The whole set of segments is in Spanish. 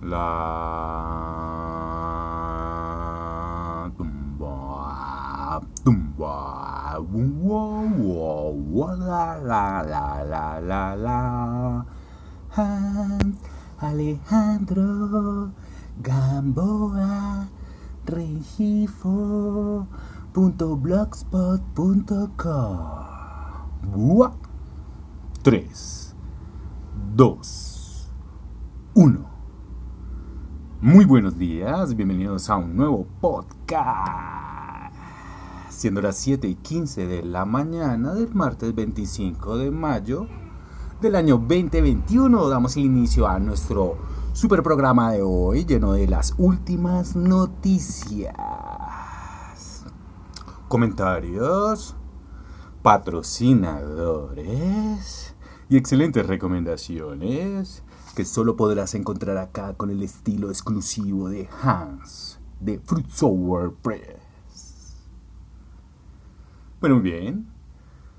La tumba tumba la la la la la la. Alejandro Gamboa Regifo punto blogspot punto com. Buah. 3 2 1 Muy buenos días, bienvenidos a un nuevo podcast. Siendo las 7 y 15 de la mañana del martes 25 de mayo del año 2021, damos el inicio a nuestro super programa de hoy lleno de las últimas noticias, comentarios, patrocinadores y excelentes recomendaciones que solo podrás encontrar acá con el estilo exclusivo de Hans de Fruit Press. Bueno, muy bien.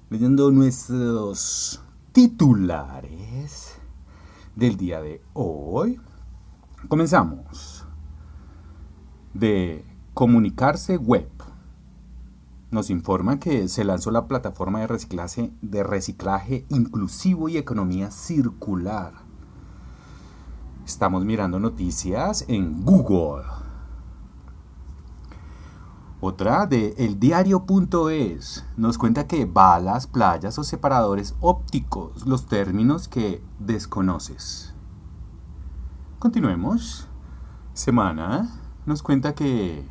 Leyendo nuestros titulares del día de hoy, comenzamos. De comunicarse web nos informa que se lanzó la plataforma de reciclaje, de reciclaje inclusivo y economía circular. Estamos mirando noticias en Google. Otra de eldiario.es nos cuenta que balas, playas o separadores ópticos, los términos que desconoces. Continuemos. Semana nos cuenta que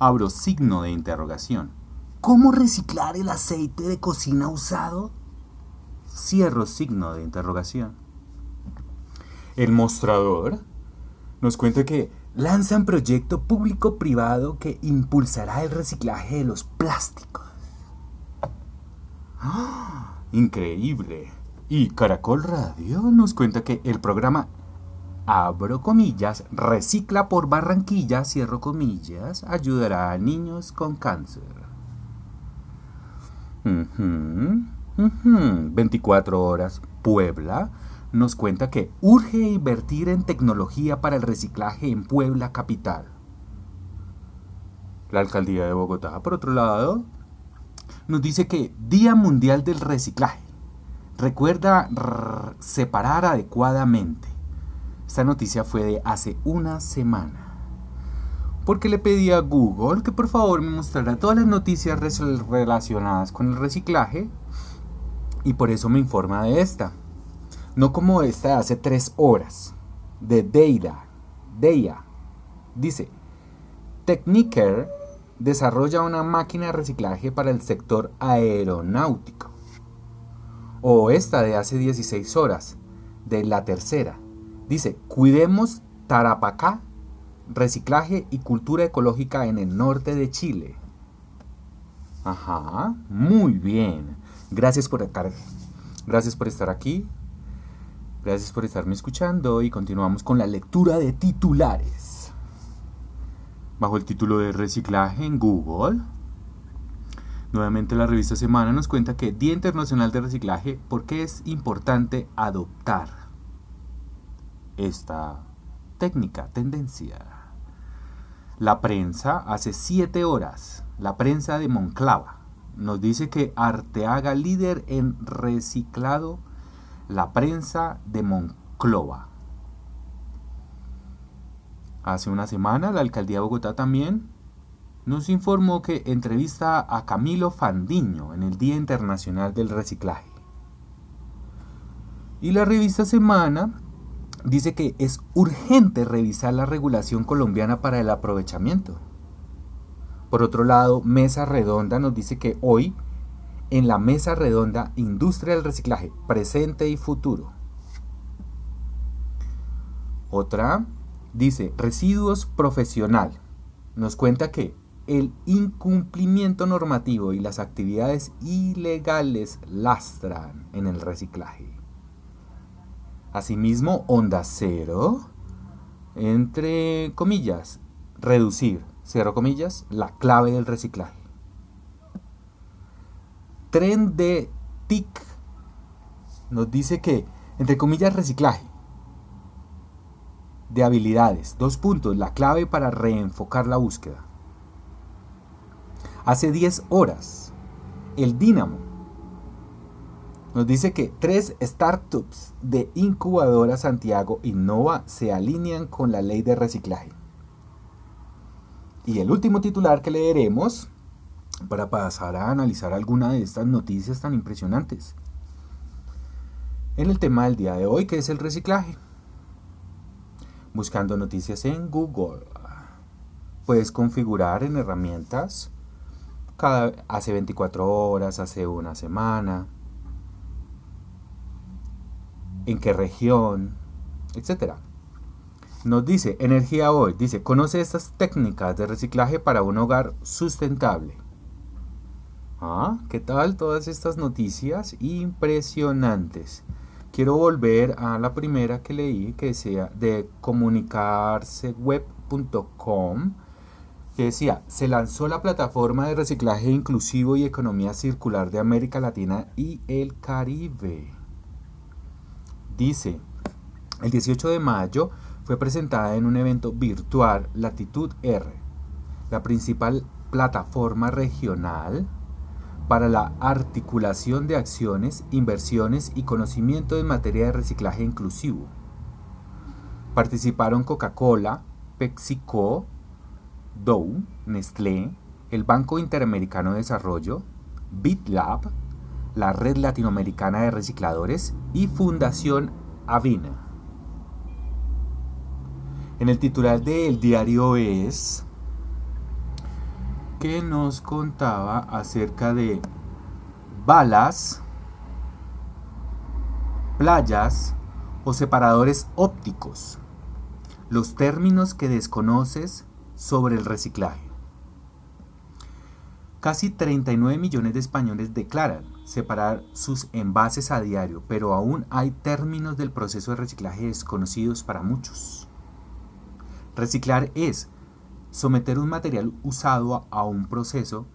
abro signo de interrogación. ¿Cómo reciclar el aceite de cocina usado? Cierro signo de interrogación. El mostrador nos cuenta que lanzan proyecto público-privado que impulsará el reciclaje de los plásticos. ¡Ah! Increíble. Y Caracol Radio nos cuenta que el programa abro comillas, recicla por Barranquilla, cierro comillas, ayudará a niños con cáncer. Ujú. 24 horas, Puebla nos cuenta que urge invertir en tecnología para el reciclaje en Puebla capital. La alcaldía de Bogotá, por otro lado, nos dice que Día Mundial del Reciclaje. Recuerda separar adecuadamente. Esta noticia fue de hace una semana. Porque le pedí a Google que por favor me mostrara todas las noticias relacionadas con el reciclaje. Y por eso me informa de esta. No como esta de hace tres horas. De Data. Data. Dice. Techniker desarrolla una máquina de reciclaje para el sector aeronáutico. O esta de hace 16 horas. De la tercera. Dice, cuidemos Tarapacá, reciclaje y cultura ecológica en el norte de Chile. Ajá, muy bien. Gracias por gracias por estar aquí. Gracias por estarme escuchando y continuamos con la lectura de titulares. Bajo el título de reciclaje en Google, nuevamente la revista Semana nos cuenta que Día Internacional de Reciclaje, ¿por qué es importante adoptar esta técnica, tendencia. La prensa hace siete horas, la prensa de Monclava, nos dice que Arteaga líder en reciclado, la prensa de Monclova. Hace una semana la alcaldía de Bogotá también nos informó que entrevista a Camilo Fandiño en el Día Internacional del Reciclaje. Y la revista Semana dice que es urgente revisar la regulación colombiana para el aprovechamiento. Por otro lado, Mesa Redonda nos dice que hoy, en la Mesa Redonda, Industria del Reciclaje, presente y futuro. Otra dice, residuos profesional. Nos cuenta que el incumplimiento normativo y las actividades ilegales lastran en el reciclaje. Asimismo, onda cero, entre comillas, reducir, cierro comillas, la clave del reciclaje. Tren de TIC nos dice que, entre comillas, reciclaje. de habilidades. Dos puntos, la clave para reenfocar la búsqueda. Hace 10 horas, el Dínamo nos dice que tres startups de incubadora Santiago Innova se alinean con la ley de reciclaje. Y el último titular que leeremos para pasar a analizar alguna de estas noticias tan impresionantes. En el tema del día de hoy, que es el reciclaje. Buscando noticias en Google. Puedes configurar en herramientas cada, hace 24 horas, hace una semana, en qué región, etc. Nos dice, Energía Hoy, dice, conoce estas técnicas de reciclaje para un hogar sustentable. Ah, ¿qué tal todas estas noticias impresionantes? Quiero volver a la primera que leí, que decía de comunicarseweb.com, que decía, se lanzó la plataforma de reciclaje inclusivo y economía circular de América Latina y el Caribe. Dice, el 18 de mayo fue presentada en un evento virtual Latitud R, la principal plataforma regional para la articulación de acciones, inversiones y conocimiento en materia de reciclaje inclusivo. Participaron Coca-Cola, PepsiCo, Dow, Nestlé, el Banco Interamericano de Desarrollo, BitLab, la Red Latinoamericana de Recicladores y Fundación Avina. En el titular del diario es que nos contaba acerca de balas, playas o separadores ópticos, los términos que desconoces sobre el reciclaje. Casi 39 millones de españoles declaran separar sus envases a diario, pero aún hay términos del proceso de reciclaje desconocidos para muchos. Reciclar es someter un material usado a un proceso.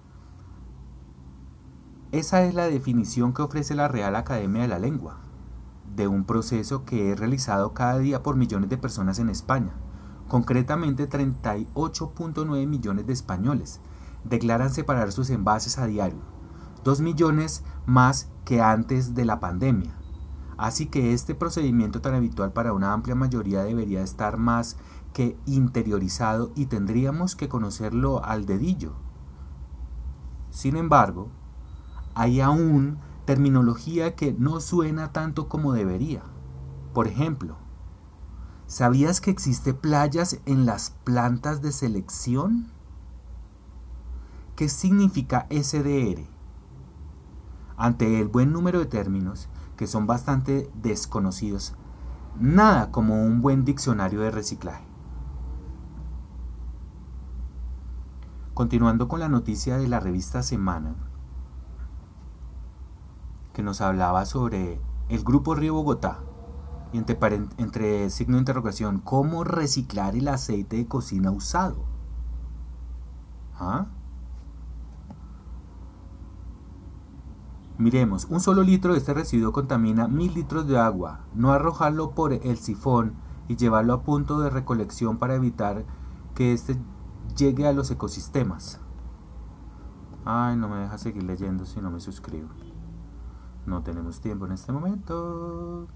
Esa es la definición que ofrece la Real Academia de la Lengua, de un proceso que es realizado cada día por millones de personas en España, concretamente 38.9 millones de españoles, declaran separar sus envases a diario, 2 millones más que antes de la pandemia. Así que este procedimiento tan habitual para una amplia mayoría debería estar más que interiorizado y tendríamos que conocerlo al dedillo. Sin embargo, hay aún terminología que no suena tanto como debería. Por ejemplo, ¿sabías que existe playas en las plantas de selección? ¿Qué significa SDR? Ante el buen número de términos, que son bastante desconocidos, nada como un buen diccionario de reciclaje. Continuando con la noticia de la revista Semana, que nos hablaba sobre el Grupo Río Bogotá, y entre, entre signo de interrogación, ¿cómo reciclar el aceite de cocina usado? ¿Ah? Miremos, un solo litro de este residuo contamina mil litros de agua. No arrojarlo por el sifón y llevarlo a punto de recolección para evitar que este llegue a los ecosistemas. Ay, no me deja seguir leyendo si no me suscribo. No tenemos tiempo en este momento.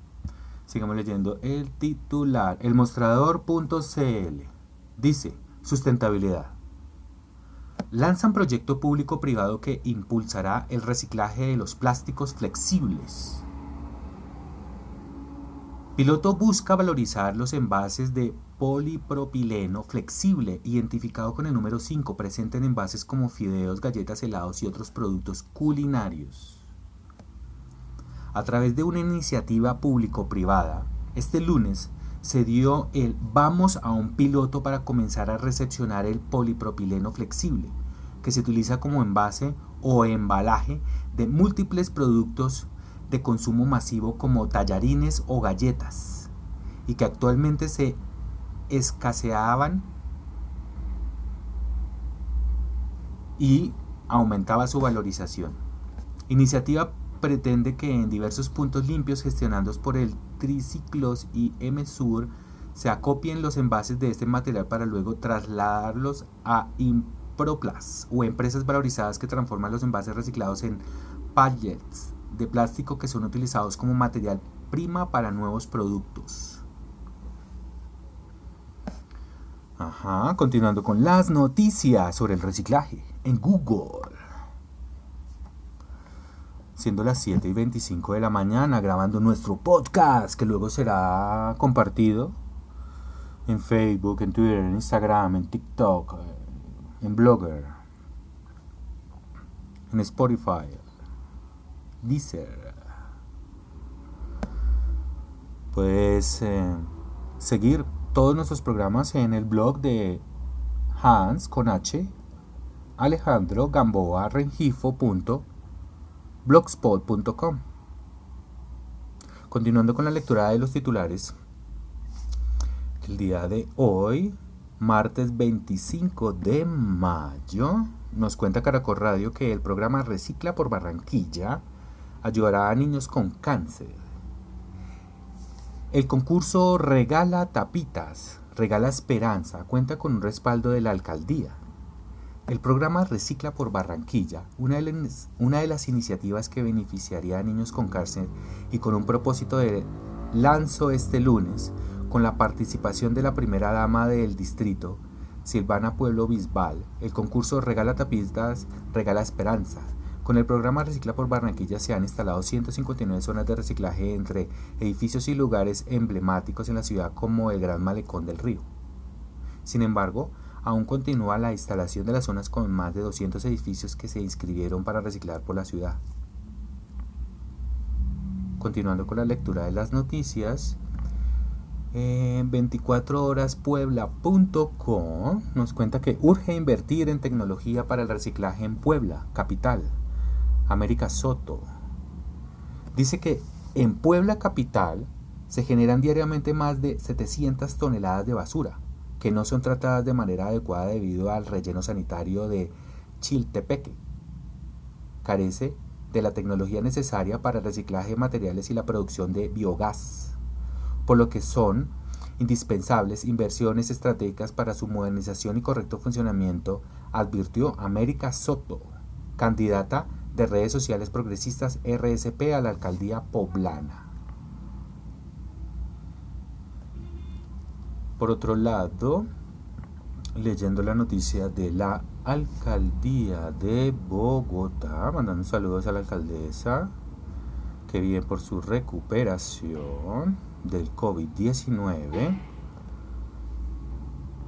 Sigamos leyendo el titular. El mostrador.cl dice sustentabilidad lanzan proyecto público-privado que impulsará el reciclaje de los plásticos flexibles. Piloto busca valorizar los envases de polipropileno flexible identificado con el número 5 presente en envases como fideos, galletas, helados y otros productos culinarios. A través de una iniciativa público-privada, este lunes se dio el vamos a un piloto para comenzar a recepcionar el polipropileno flexible, que se utiliza como envase o embalaje de múltiples productos de consumo masivo como tallarines o galletas, y que actualmente se escaseaban y aumentaba su valorización. Iniciativa pretende que en diversos puntos limpios gestionados por el Triciclos y MSUR se acopien los envases de este material para luego trasladarlos a Improplas o empresas valorizadas que transforman los envases reciclados en pallets de plástico que son utilizados como material prima para nuevos productos. Ajá, continuando con las noticias sobre el reciclaje en Google. Siendo las 7 y 25 de la mañana grabando nuestro podcast que luego será compartido en Facebook, en Twitter, en Instagram, en TikTok, en Blogger, en Spotify, Deezer. Puedes eh, seguir todos nuestros programas en el blog de Hans con H, Alejandro Gamboa Rengifo.blogspot.com. Continuando con la lectura de los titulares, el día de hoy, martes 25 de mayo, nos cuenta Caracol Radio que el programa Recicla por Barranquilla ayudará a niños con cáncer el concurso Regala Tapitas, Regala Esperanza, cuenta con un respaldo de la alcaldía. El programa Recicla por Barranquilla, una de, las, iniciativas que beneficiaría a niños con cáncer y con un propósito de lanzo este lunes, con la participación de la primera dama del distrito, Silvana Pueblo Bisbal, el concurso Regala Tapitas, Regala Esperanza, con el programa Recicla por Barranquilla se han instalado 159 zonas de reciclaje entre edificios y lugares emblemáticos en la ciudad como el Gran Malecón del Río. Sin embargo, aún continúa la instalación de las zonas con más de 200 edificios que se inscribieron para reciclar por la ciudad. Continuando con la lectura de las noticias, 24horaspuebla.com nos cuenta que urge invertir en tecnología para el reciclaje en Puebla, capital. América Soto. Dice que en Puebla Capital se generan diariamente más de 700 toneladas de basura que no son tratadas de manera adecuada debido al relleno sanitario de Chiltepeque. Carece de la tecnología necesaria para el reciclaje de materiales y la producción de biogás, por lo que son indispensables inversiones estratégicas para su modernización y correcto funcionamiento, advirtió América Soto, candidata de redes sociales progresistas RSP a la alcaldía poblana. Por otro lado, leyendo la noticia de la alcaldía de Bogotá, mandando saludos a la alcaldesa, que vive por su recuperación del COVID-19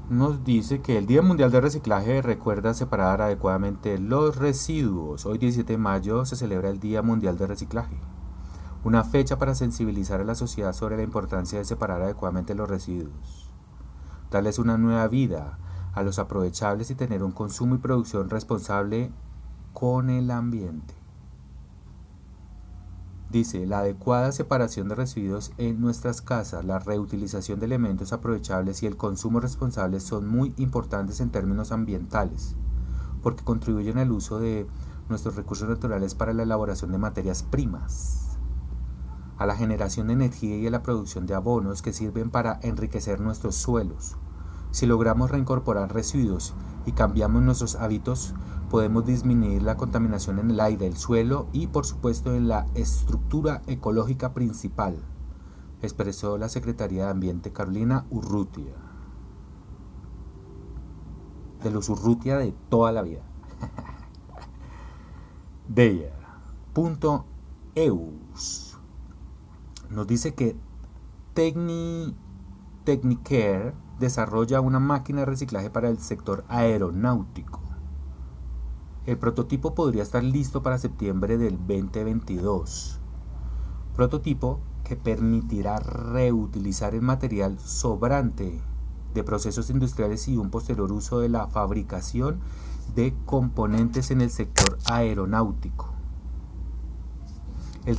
nos dice que el Día Mundial de Reciclaje recuerda separar adecuadamente los residuos. Hoy 17 de mayo se celebra el Día Mundial de Reciclaje, una fecha para sensibilizar a la sociedad sobre la importancia de separar adecuadamente los residuos, darles una nueva vida a los aprovechables y tener un consumo y producción responsable con el ambiente. Dice, la adecuada separación de residuos en nuestras casas, la reutilización de elementos aprovechables y el consumo responsable son muy importantes en términos ambientales, porque contribuyen al uso de nuestros recursos naturales para la elaboración de materias primas, a la generación de energía y a la producción de abonos que sirven para enriquecer nuestros suelos. Si logramos reincorporar residuos y cambiamos nuestros hábitos, podemos disminuir la contaminación en el aire, el suelo y por supuesto en la estructura ecológica principal, expresó la Secretaría de Ambiente Carolina Urrutia. De los Urrutia de toda la vida. Deia.eus nos dice que Techni, Technicare desarrolla una máquina de reciclaje para el sector aeronáutico el prototipo podría estar listo para septiembre del 2022. Prototipo que permitirá reutilizar el material sobrante de procesos industriales y un posterior uso de la fabricación de componentes en el sector aeronáutico. El,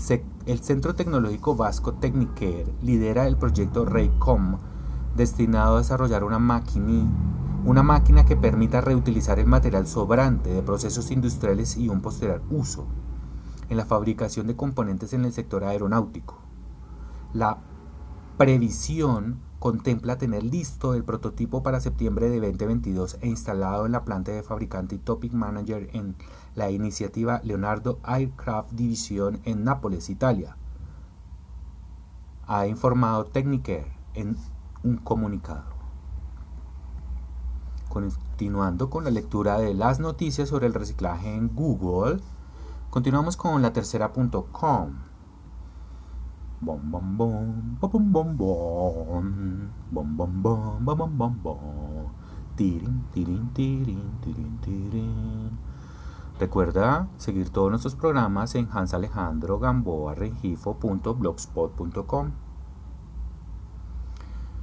Centro Tecnológico Vasco Technicare lidera el proyecto REICOM destinado a desarrollar una máquina una máquina que permita reutilizar el material sobrante de procesos industriales y un posterior uso en la fabricación de componentes en el sector aeronáutico. La previsión contempla tener listo el prototipo para septiembre de 2022 e instalado en la planta de fabricante y Topic Manager en la iniciativa Leonardo Aircraft Division en Nápoles, Italia. Ha informado Techniker en un comunicado. Continuando con la lectura de las noticias sobre el reciclaje en Google, continuamos con la tercera.com. Recuerda seguir todos nuestros programas en hansalejandrogamboarregifo.blogspot.com.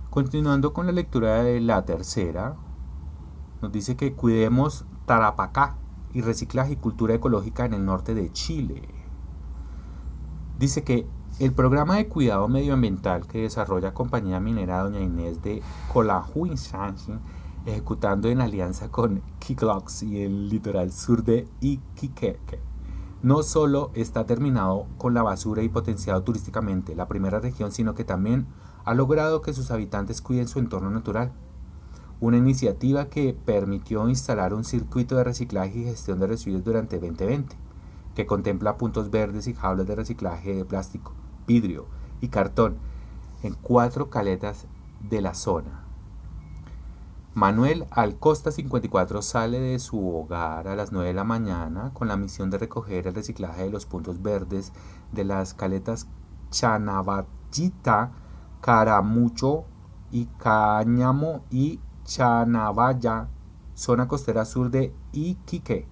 Continuando con la lectura de la tercera, nos dice que cuidemos Tarapacá y reciclaje y cultura ecológica en el norte de Chile. Dice que el programa de cuidado medioambiental que desarrolla Compañía Minera Doña Inés de Colajuinchanchi, ejecutando en alianza con Kiklox y el litoral sur de Iquique, no solo está terminado con la basura y potenciado turísticamente la primera región, sino que también ha logrado que sus habitantes cuiden su entorno natural. Una iniciativa que permitió instalar un circuito de reciclaje y gestión de residuos durante 2020, que contempla puntos verdes y jaulas de reciclaje de plástico vidrio y cartón en cuatro caletas de la zona. Manuel Alcosta 54 sale de su hogar a las 9 de la mañana con la misión de recoger el reciclaje de los puntos verdes de las caletas Chanavallita, Caramucho y Cañamo y Chanavaya, zona costera sur de Iquique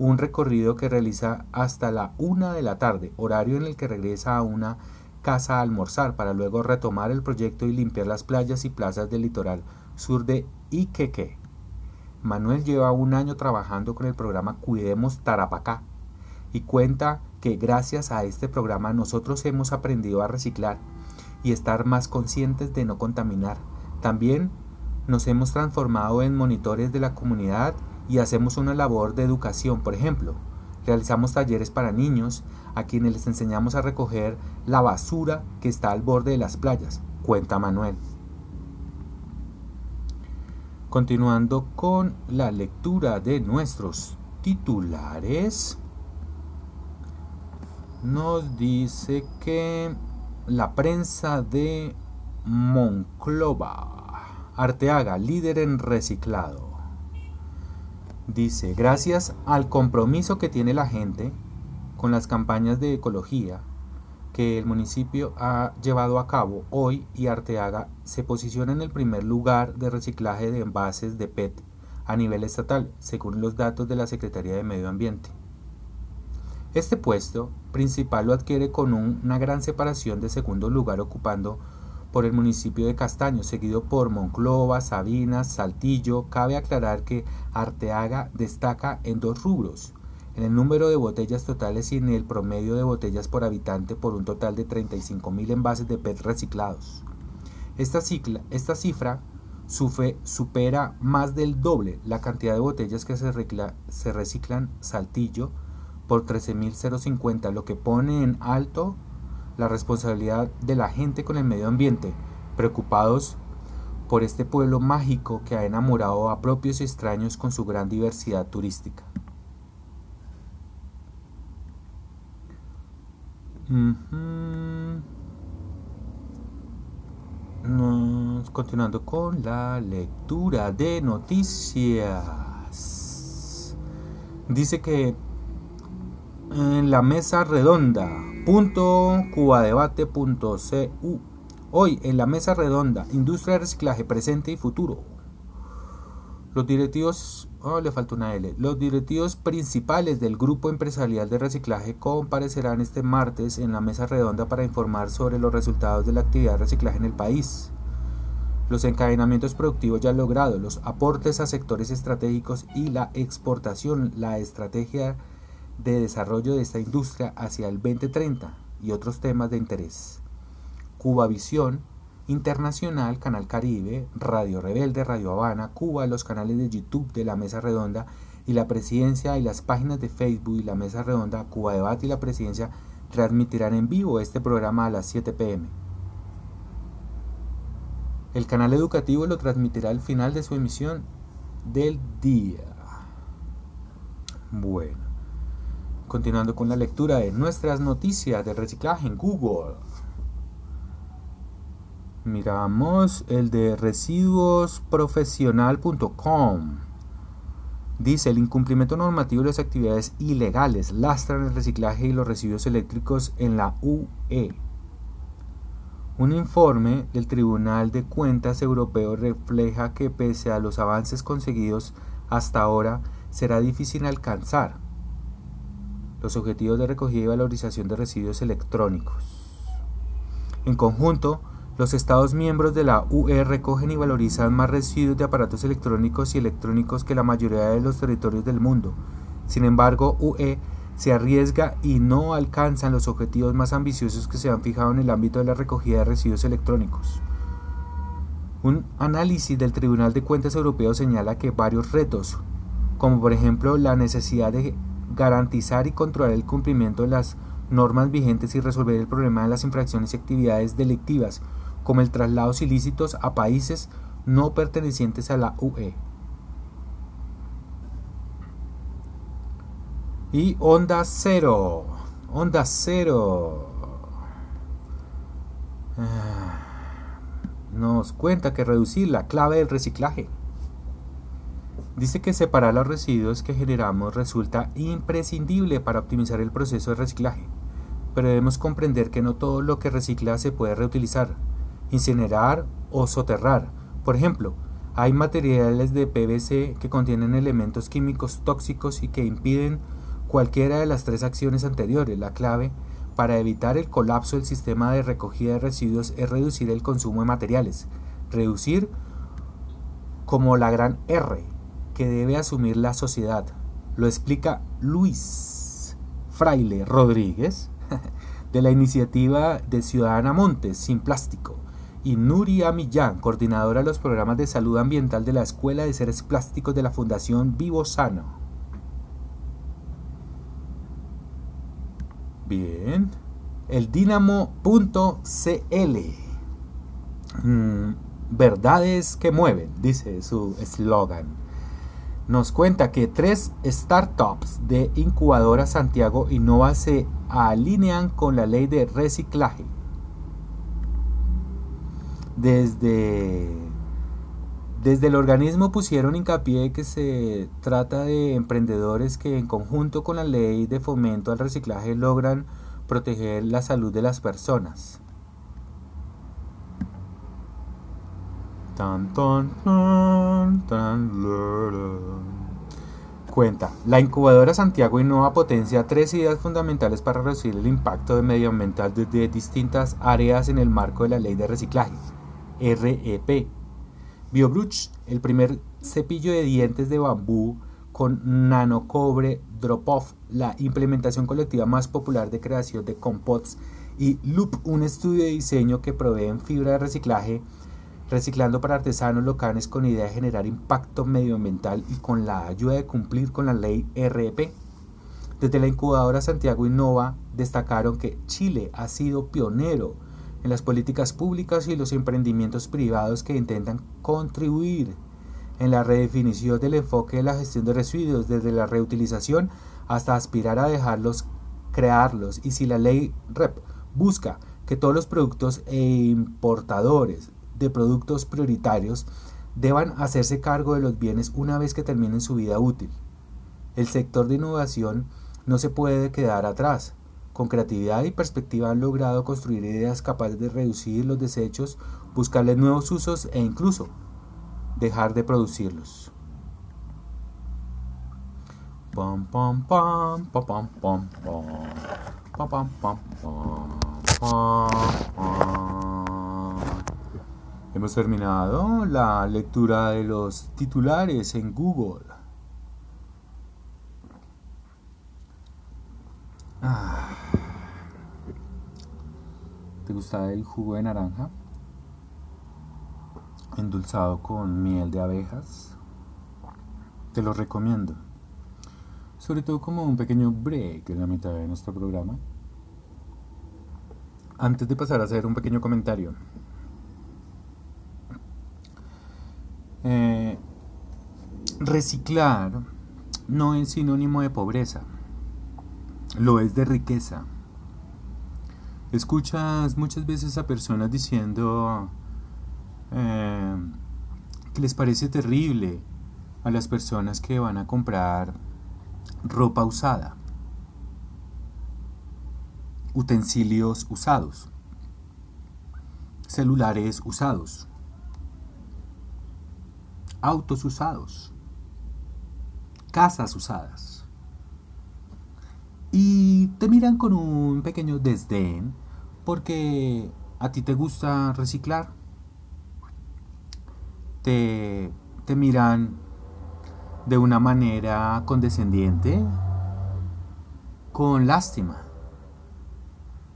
un recorrido que realiza hasta la una de la tarde, horario en el que regresa a una casa a almorzar para luego retomar el proyecto y limpiar las playas y plazas del litoral sur de Iqueque. Manuel lleva un año trabajando con el programa Cuidemos Tarapacá y cuenta que gracias a este programa nosotros hemos aprendido a reciclar y estar más conscientes de no contaminar. También nos hemos transformado en monitores de la comunidad y hacemos una labor de educación, por ejemplo. Realizamos talleres para niños a quienes les enseñamos a recoger la basura que está al borde de las playas, cuenta Manuel. Continuando con la lectura de nuestros titulares, nos dice que la prensa de Monclova, Arteaga, líder en reciclado. Dice, gracias al compromiso que tiene la gente con las campañas de ecología que el municipio ha llevado a cabo hoy y Arteaga se posiciona en el primer lugar de reciclaje de envases de PET a nivel estatal, según los datos de la Secretaría de Medio Ambiente. Este puesto principal lo adquiere con una gran separación de segundo lugar ocupando por el municipio de Castaño, seguido por Monclova, Sabinas, Saltillo. Cabe aclarar que Arteaga destaca en dos rubros, en el número de botellas totales y en el promedio de botellas por habitante por un total de 35.000 envases de PET reciclados. Esta, cifra supera más del doble la cantidad de botellas que se, se reciclan Saltillo por 13.050, lo que pone en alto la responsabilidad de la gente con el medio ambiente, preocupados por este pueblo mágico que ha enamorado a propios y extraños con su gran diversidad turística. continuando con la lectura de noticias. Dice que en la mesa redonda .cubadebate.cu Hoy en la mesa redonda, industria de reciclaje presente y futuro. Los directivos, oh, le una L. Los directivos principales del grupo empresarial de reciclaje comparecerán este martes en la mesa redonda para informar sobre los resultados de la actividad de reciclaje en el país, los encadenamientos productivos ya logrados, los aportes a sectores estratégicos y la exportación, la estrategia de desarrollo de esta industria hacia el 2030 y otros temas de interés. Cuba Visión, Internacional, Canal Caribe, Radio Rebelde, Radio Habana, Cuba, los canales de YouTube de la Mesa Redonda y la Presidencia y las páginas de Facebook y la Mesa Redonda, Cuba Debate y la Presidencia transmitirán en vivo este programa a las 7 pm. El canal educativo lo transmitirá al final de su emisión del día. Bueno, continuando con la lectura de nuestras noticias de reciclaje en Google. Miramos el de residuosprofesional.com. Dice, el incumplimiento normativo de las actividades ilegales lastran el reciclaje y los residuos eléctricos en la UE. Un informe del Tribunal de Cuentas Europeo refleja que pese a los avances conseguidos hasta ahora, será difícil alcanzar los objetivos de recogida y valorización de residuos electrónicos. En conjunto, los Estados miembros de la UE recogen y valorizan más residuos de aparatos electrónicos y electrónicos que la mayoría de los territorios del mundo. Sin embargo, UE se arriesga y no alcanzan los objetivos más ambiciosos que se han fijado en el ámbito de la recogida de residuos electrónicos. Un análisis del Tribunal de Cuentas Europeo señala que varios retos, como por ejemplo la necesidad de garantizar y controlar el cumplimiento de las normas vigentes y resolver el problema de las infracciones y actividades delictivas, como el traslado ilícitos a países no pertenecientes a la UE. Y onda cero, onda cero. Ah, nos cuenta que reducir la clave del reciclaje. Dice que separar los residuos que generamos resulta imprescindible para optimizar el proceso de reciclaje, pero debemos comprender que no todo lo que recicla se puede reutilizar incinerar o soterrar. Por ejemplo, hay materiales de PVC que contienen elementos químicos tóxicos y que impiden cualquiera de las tres acciones anteriores. La clave para evitar el colapso del sistema de recogida de residuos es reducir el consumo de materiales. Reducir como la gran R que debe asumir la sociedad. Lo explica Luis Fraile Rodríguez de la iniciativa de Ciudadana Montes sin plástico y Nuria Millán, coordinadora de los programas de salud ambiental de la Escuela de Seres Plásticos de la Fundación Vivo Sano. Bien. El Dinamo.cl. Mm, verdades que mueven, dice su eslogan. Nos cuenta que tres startups de incubadora Santiago Innova se alinean con la ley de reciclaje desde, desde el organismo pusieron hincapié que se trata de emprendedores que en conjunto con la ley de fomento al reciclaje logran proteger la salud de las personas. Cuenta, la incubadora Santiago Innova potencia tres ideas fundamentales para reducir el impacto medioambiental desde distintas áreas en el marco de la ley de reciclaje. REP. BioBrush, el primer cepillo de dientes de bambú con nanocobre drop-off, la implementación colectiva más popular de creación de compots, y Loop, un estudio de diseño que provee fibra de reciclaje, reciclando para artesanos locales con idea de generar impacto medioambiental y con la ayuda de cumplir con la ley REP. Desde la incubadora Santiago Innova destacaron que Chile ha sido pionero en las políticas públicas y los emprendimientos privados que intentan contribuir en la redefinición del enfoque de la gestión de residuos desde la reutilización hasta aspirar a dejarlos crearlos y si la ley REP busca que todos los productos e importadores de productos prioritarios deban hacerse cargo de los bienes una vez que terminen su vida útil. El sector de innovación no se puede quedar atrás con creatividad y perspectiva han logrado construir ideas capaces de reducir los desechos, buscarles nuevos usos e incluso dejar de producirlos. Hemos terminado la lectura de los titulares en Google. Ah. ¿Te gusta el jugo de naranja? Endulzado con miel de abejas. Te lo recomiendo. Sobre todo como un pequeño break en la mitad de nuestro programa. Antes de pasar a hacer un pequeño comentario. Eh, reciclar no es sinónimo de pobreza, lo es de riqueza. Escuchas muchas veces a personas diciendo eh, que les parece terrible a las personas que van a comprar ropa usada, utensilios usados, celulares usados, autos usados, casas usadas. Y te miran con un pequeño desdén porque a ti te gusta reciclar. Te, te miran de una manera condescendiente, con lástima,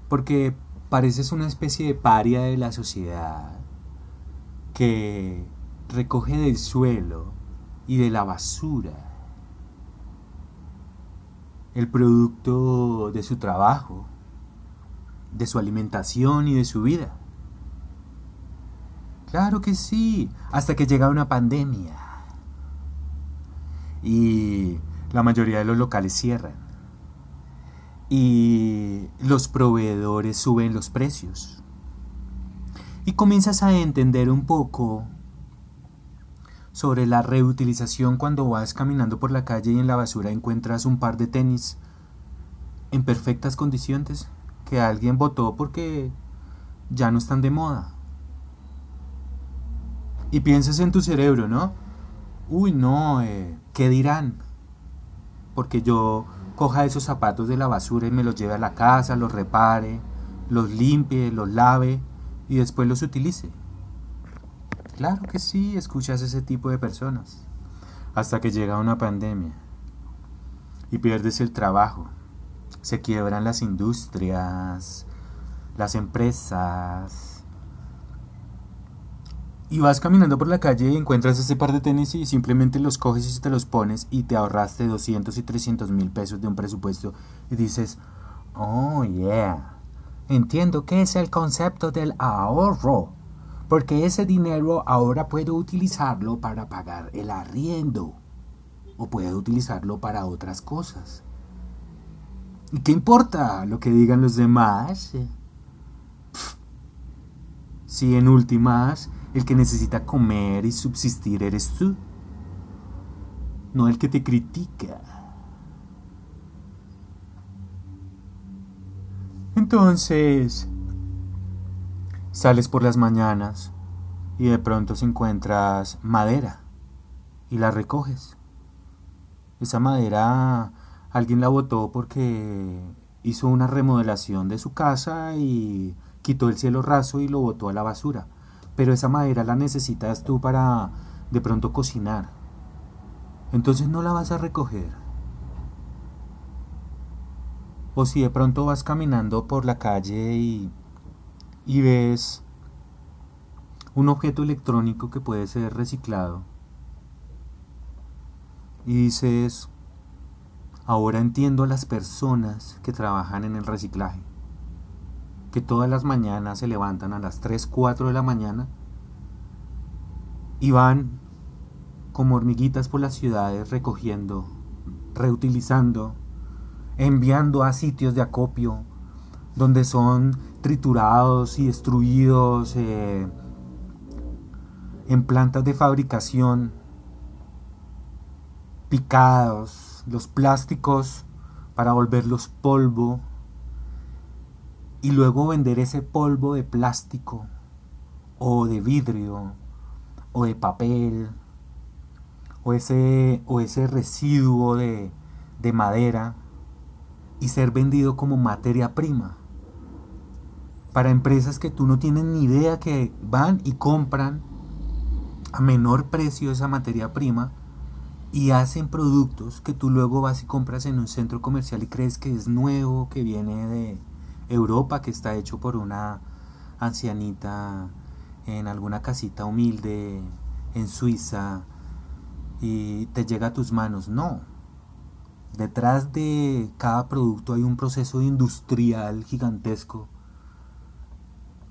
porque pareces una especie de paria de la sociedad que recoge del suelo y de la basura el producto de su trabajo, de su alimentación y de su vida. Claro que sí, hasta que llega una pandemia y la mayoría de los locales cierran. Y los proveedores suben los precios. Y comienzas a entender un poco sobre la reutilización cuando vas caminando por la calle y en la basura encuentras un par de tenis en perfectas condiciones que alguien botó porque ya no están de moda. Y piensas en tu cerebro, ¿no? Uy, no, eh, ¿qué dirán? Porque yo coja esos zapatos de la basura y me los lleve a la casa, los repare, los limpie, los lave y después los utilice. Claro que sí, escuchas ese tipo de personas. Hasta que llega una pandemia y pierdes el trabajo. Se quiebran las industrias, las empresas, y vas caminando por la calle y encuentras ese par de tenis y simplemente los coges y te los pones y te ahorraste 200 y 300 mil pesos de un presupuesto y dices, oh yeah, entiendo que es el concepto del ahorro, porque ese dinero ahora puedo utilizarlo para pagar el arriendo o puedo utilizarlo para otras cosas. ¿Y qué importa lo que digan los demás? Si en últimas el que necesita comer y subsistir eres tú, no el que te critica. Entonces, sales por las mañanas y de pronto se encuentras madera y la recoges. Esa madera alguien la botó porque hizo una remodelación de su casa y quitó el cielo raso y lo botó a la basura pero esa madera la necesitas tú para de pronto cocinar. Entonces no la vas a recoger. O si de pronto vas caminando por la calle y, y ves un objeto electrónico que puede ser reciclado y dices, ahora entiendo a las personas que trabajan en el reciclaje que todas las mañanas se levantan a las 3, 4 de la mañana y van como hormiguitas por las ciudades recogiendo, reutilizando, enviando a sitios de acopio donde son triturados y destruidos eh, en plantas de fabricación, picados, los plásticos para volverlos polvo, y luego vender ese polvo de plástico o de vidrio o de papel o ese, o ese residuo de, de madera y ser vendido como materia prima para empresas que tú no tienes ni idea que van y compran a menor precio esa materia prima y hacen productos que tú luego vas y compras en un centro comercial y crees que es nuevo, que viene de, Europa que está hecho por una ancianita en alguna casita humilde en Suiza y te llega a tus manos. No. Detrás de cada producto hay un proceso industrial gigantesco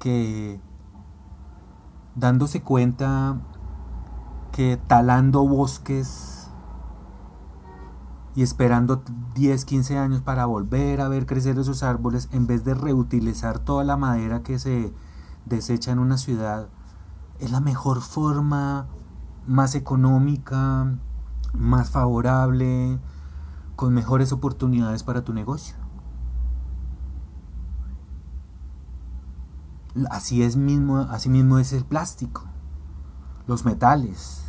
que dándose cuenta que talando bosques y esperando 10, 15 años para volver a ver crecer esos árboles, en vez de reutilizar toda la madera que se desecha en una ciudad, es la mejor forma, más económica, más favorable, con mejores oportunidades para tu negocio. Así es mismo, así mismo es el plástico, los metales.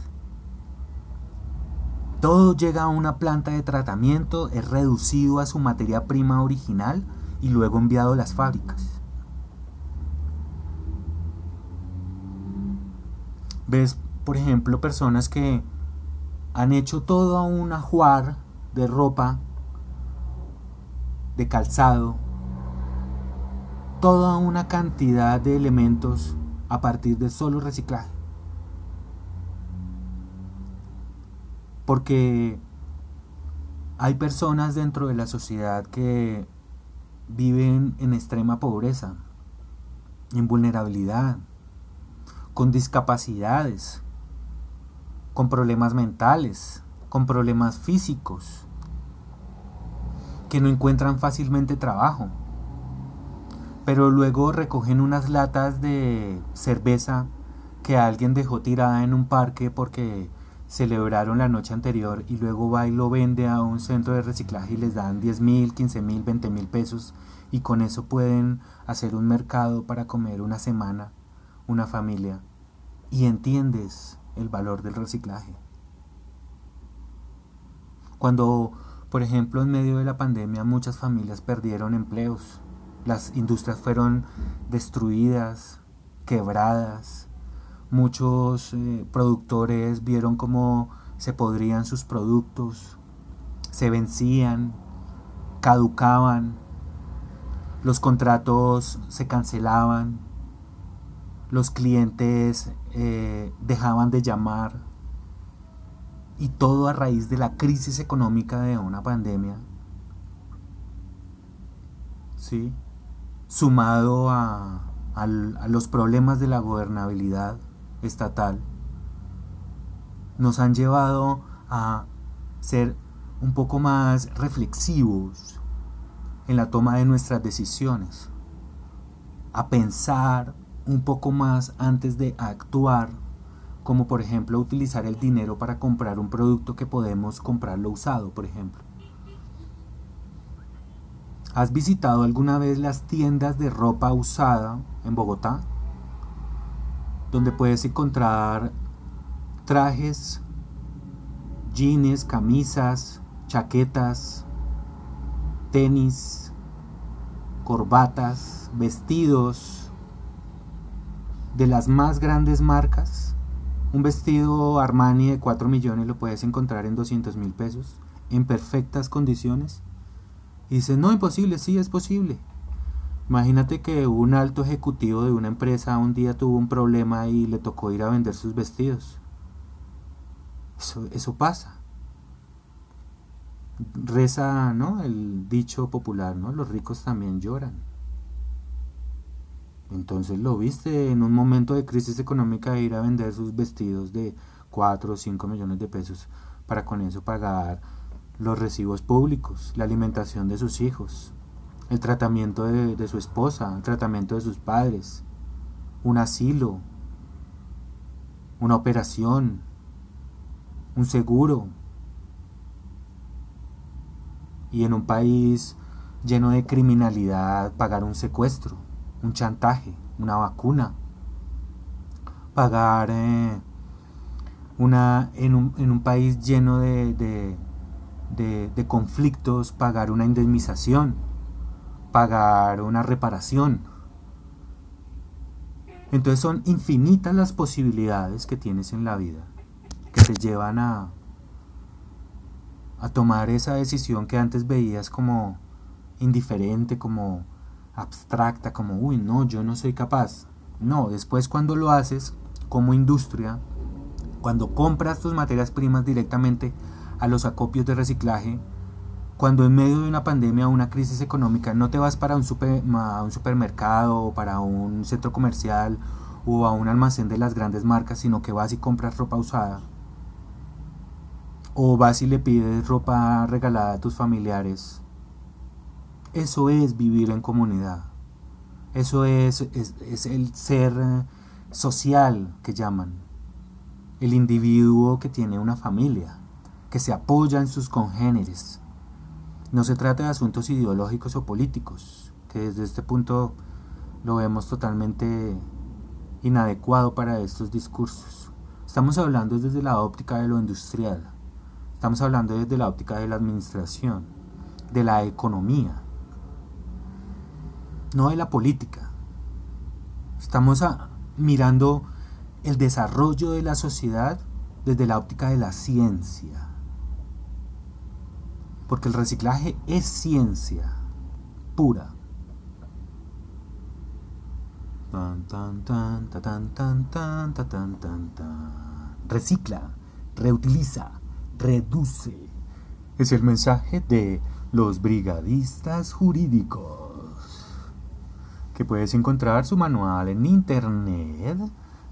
Todo llega a una planta de tratamiento, es reducido a su materia prima original y luego enviado a las fábricas. Ves, por ejemplo, personas que han hecho todo un ajuar de ropa, de calzado, toda una cantidad de elementos a partir de solo reciclaje. Porque hay personas dentro de la sociedad que viven en extrema pobreza, en vulnerabilidad, con discapacidades, con problemas mentales, con problemas físicos, que no encuentran fácilmente trabajo pero luego recogen unas latas de cerveza que alguien dejó tirada en un parque porque celebraron la noche anterior y luego va y lo vende a un centro de reciclaje y les dan 10 mil, 15 mil, 20 mil pesos y con eso pueden hacer un mercado para comer una semana, una familia y entiendes el valor del reciclaje. Cuando, por ejemplo, en medio de la pandemia muchas familias perdieron empleos, las industrias fueron destruidas, quebradas. Muchos eh, productores vieron cómo se podrían sus productos, se vencían, caducaban, los contratos se cancelaban, los clientes eh, dejaban de llamar y todo a raíz de la crisis económica de una pandemia. ¿Sí? Sumado a, los problemas de la gobernabilidad estatal, nos han llevado a ser un poco más reflexivos en la toma de nuestras decisiones, a pensar un poco más antes de actuar, como por ejemplo utilizar el dinero para comprar un producto que podemos comprarlo usado, por ejemplo. ¿Has visitado alguna vez las tiendas de ropa usada en Bogotá? Donde puedes encontrar trajes, jeans, camisas, chaquetas, tenis, corbatas, vestidos de las más grandes marcas. Un vestido Armani de 4 millones lo puedes encontrar en 200 mil pesos, en perfectas condiciones y dice, no, imposible, sí es posible. Imagínate que un alto ejecutivo de una empresa un día tuvo un problema y le tocó ir a vender sus vestidos. Eso, eso pasa. Reza, ¿no? El dicho popular, ¿no? Los ricos también lloran. Entonces lo viste en un momento de crisis económica ir a vender sus vestidos de 4 o 5 millones de pesos para con eso pagar los recibos públicos, la alimentación de sus hijos, el tratamiento de, su esposa, el tratamiento de sus padres, un asilo, una operación, un seguro. Y en un país lleno de criminalidad, pagar un secuestro, un chantaje, una vacuna, pagar eh, una, en, un, en un país lleno de, de, conflictos, pagar una indemnización, pagar una reparación. Entonces son infinitas las posibilidades que tienes en la vida que te llevan a, a tomar esa decisión que antes veías como indiferente, como abstracta, como, uy, no, yo no soy capaz. No, después cuando lo haces como industria, cuando compras tus materias primas directamente a los acopios de reciclaje, cuando en medio de una pandemia o una crisis económica no te vas para un, super, un supermercado o para un centro comercial o a un almacén de las grandes marcas, sino que vas y compras ropa usada. O vas y le pides ropa regalada a tus familiares. Eso es vivir en comunidad. Eso es, es, el ser social que llaman. El individuo que tiene una familia, que se apoya en sus congéneres. No se trata de asuntos ideológicos o políticos, que desde este punto lo vemos totalmente inadecuado para estos discursos. Estamos hablando desde la óptica de lo industrial, estamos hablando desde la óptica de la administración, de la economía, no de la política. Estamos mirando el desarrollo de la sociedad desde la óptica de la ciencia. Porque el reciclaje es ciencia pura. Recicla, reutiliza, reduce. Es el mensaje de los brigadistas jurídicos. Que puedes encontrar su manual en internet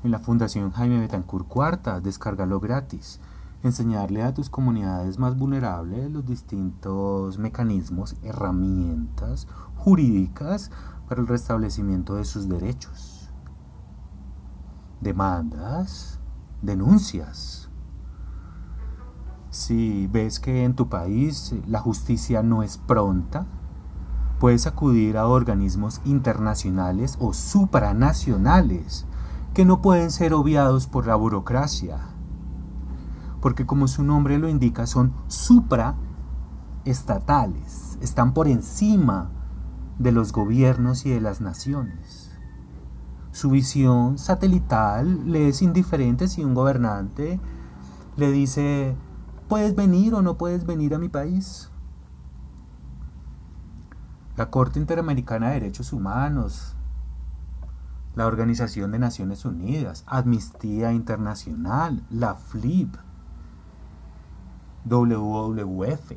en la Fundación Jaime Betancourt Cuarta. Descárgalo gratis. Enseñarle a tus comunidades más vulnerables los distintos mecanismos, herramientas jurídicas para el restablecimiento de sus derechos. Demandas, denuncias. Si ves que en tu país la justicia no es pronta, puedes acudir a organismos internacionales o supranacionales que no pueden ser obviados por la burocracia. Porque como su nombre lo indica, son supraestatales, están por encima de los gobiernos y de las naciones. Su visión satelital le es indiferente si un gobernante le dice, puedes venir o no puedes venir a mi país. La Corte Interamericana de Derechos Humanos, la Organización de Naciones Unidas, Amnistía Internacional, la FLIP, WWF,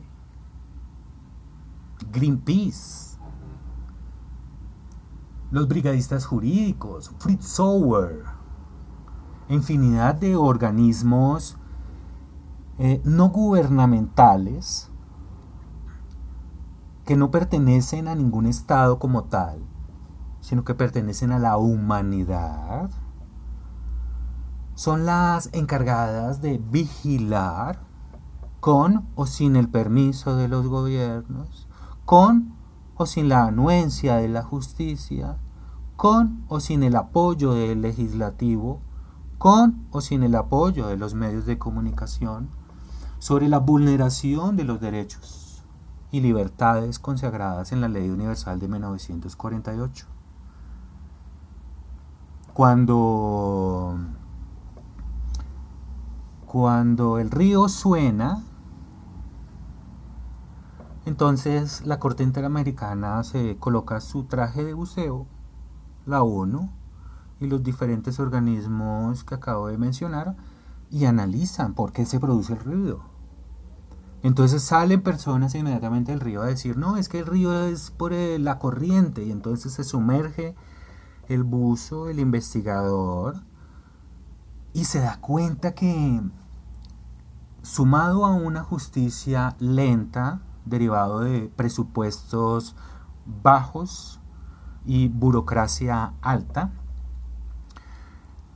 Greenpeace, los brigadistas jurídicos, Fritz Sauer, infinidad de organismos eh, no gubernamentales que no pertenecen a ningún Estado como tal, sino que pertenecen a la humanidad, son las encargadas de vigilar con o sin el permiso de los gobiernos, con o sin la anuencia de la justicia, con o sin el apoyo del legislativo, con o sin el apoyo de los medios de comunicación, sobre la vulneración de los derechos y libertades consagradas en la Ley Universal de 1948. Cuando, cuando el río suena, entonces la Corte Interamericana se coloca su traje de buceo la ONU y los diferentes organismos que acabo de mencionar y analizan por qué se produce el ruido. Entonces salen personas inmediatamente del río a decir, no, es que el río es por la corriente y entonces se sumerge el buzo, el investigador, y se da cuenta que sumado a una justicia lenta, derivado de presupuestos bajos, y burocracia alta,